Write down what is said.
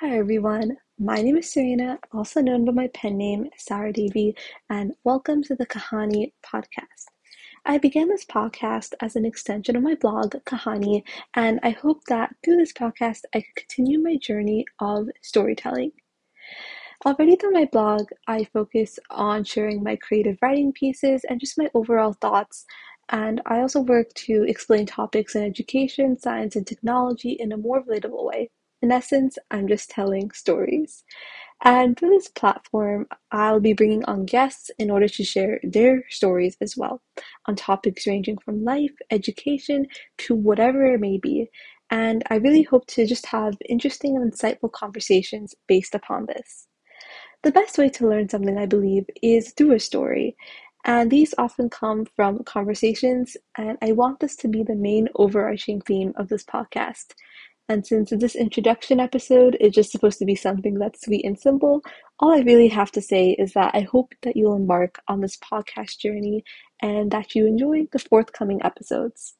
Hi everyone, my name is Serena, also known by my pen name Sarah Devi, and welcome to the Kahani podcast. I began this podcast as an extension of my blog, Kahani, and I hope that through this podcast I could continue my journey of storytelling. Already through my blog, I focus on sharing my creative writing pieces and just my overall thoughts. And I also work to explain topics in education, science, and technology in a more relatable way. In essence, I'm just telling stories. And through this platform, I'll be bringing on guests in order to share their stories as well on topics ranging from life, education, to whatever it may be. And I really hope to just have interesting and insightful conversations based upon this. The best way to learn something, I believe, is through a story. And these often come from conversations, and I want this to be the main overarching theme of this podcast. And since this introduction episode is just supposed to be something that's sweet and simple, all I really have to say is that I hope that you'll embark on this podcast journey and that you enjoy the forthcoming episodes.